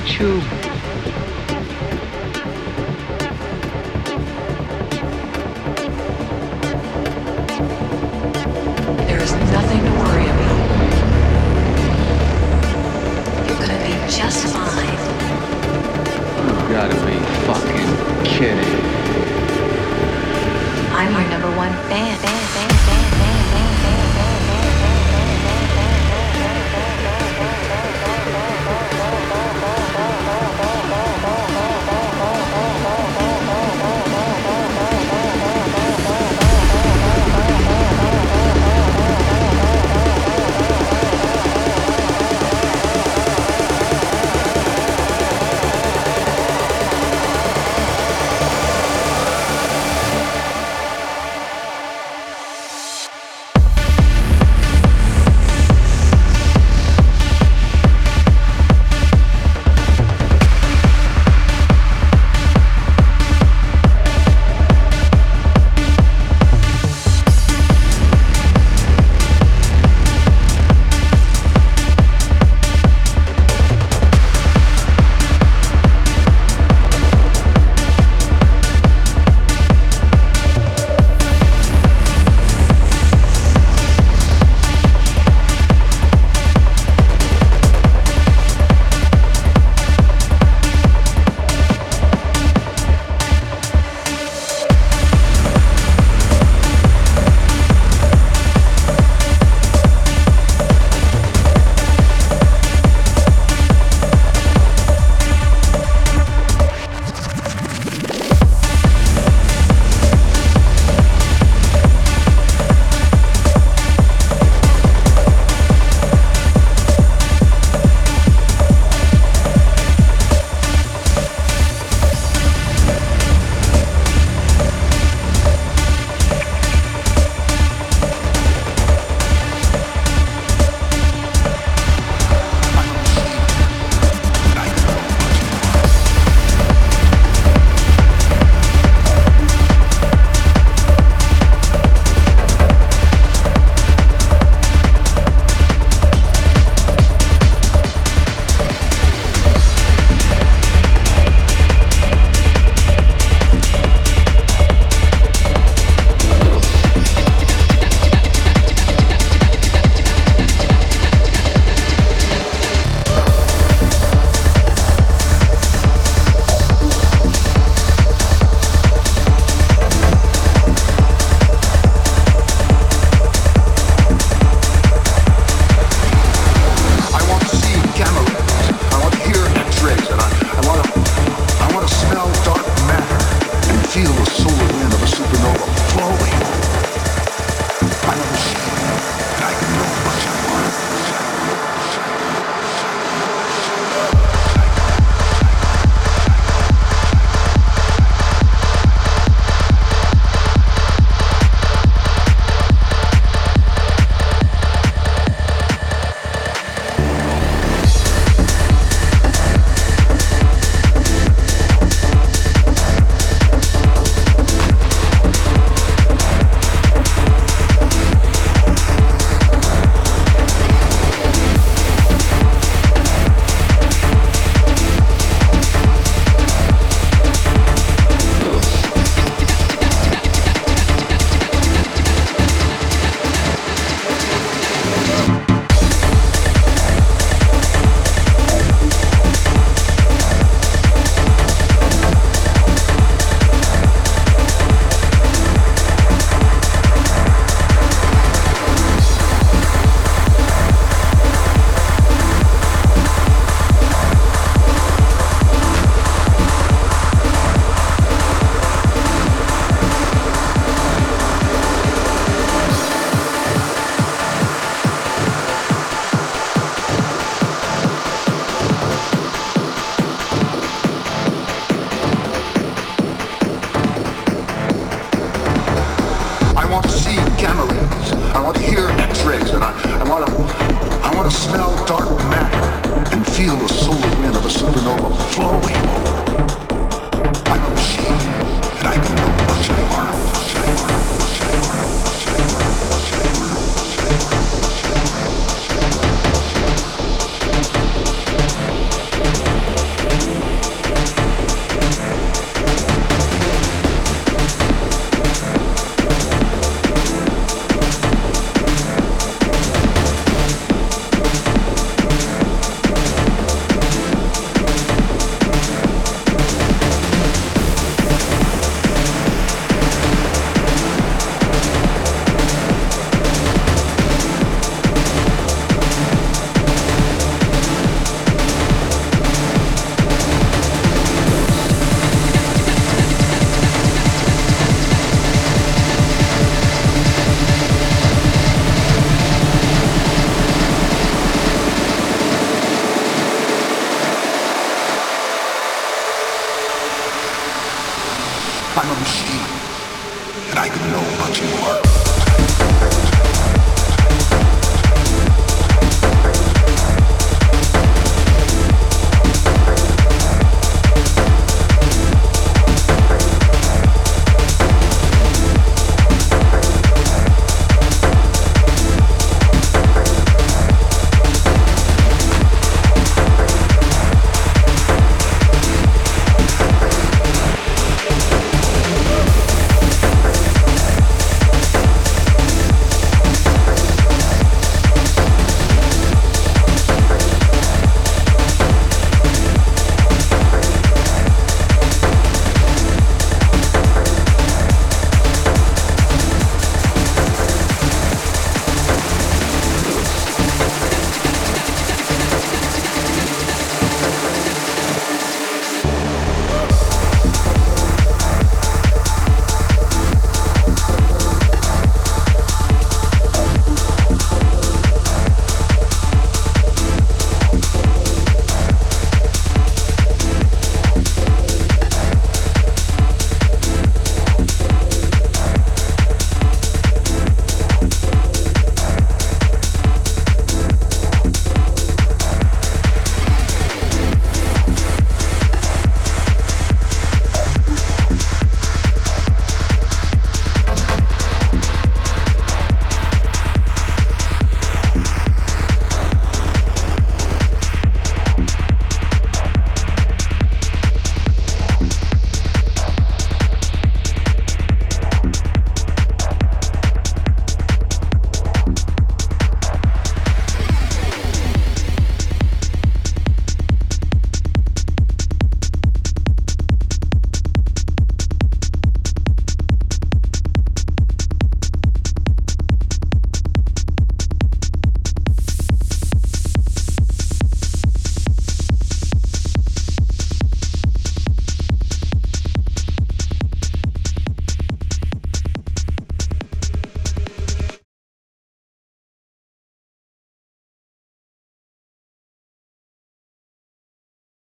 get you. There is nothing to worry about. You're gonna be just fine. You gotta be fucking kidding. I'm your number one fan, fan, fan.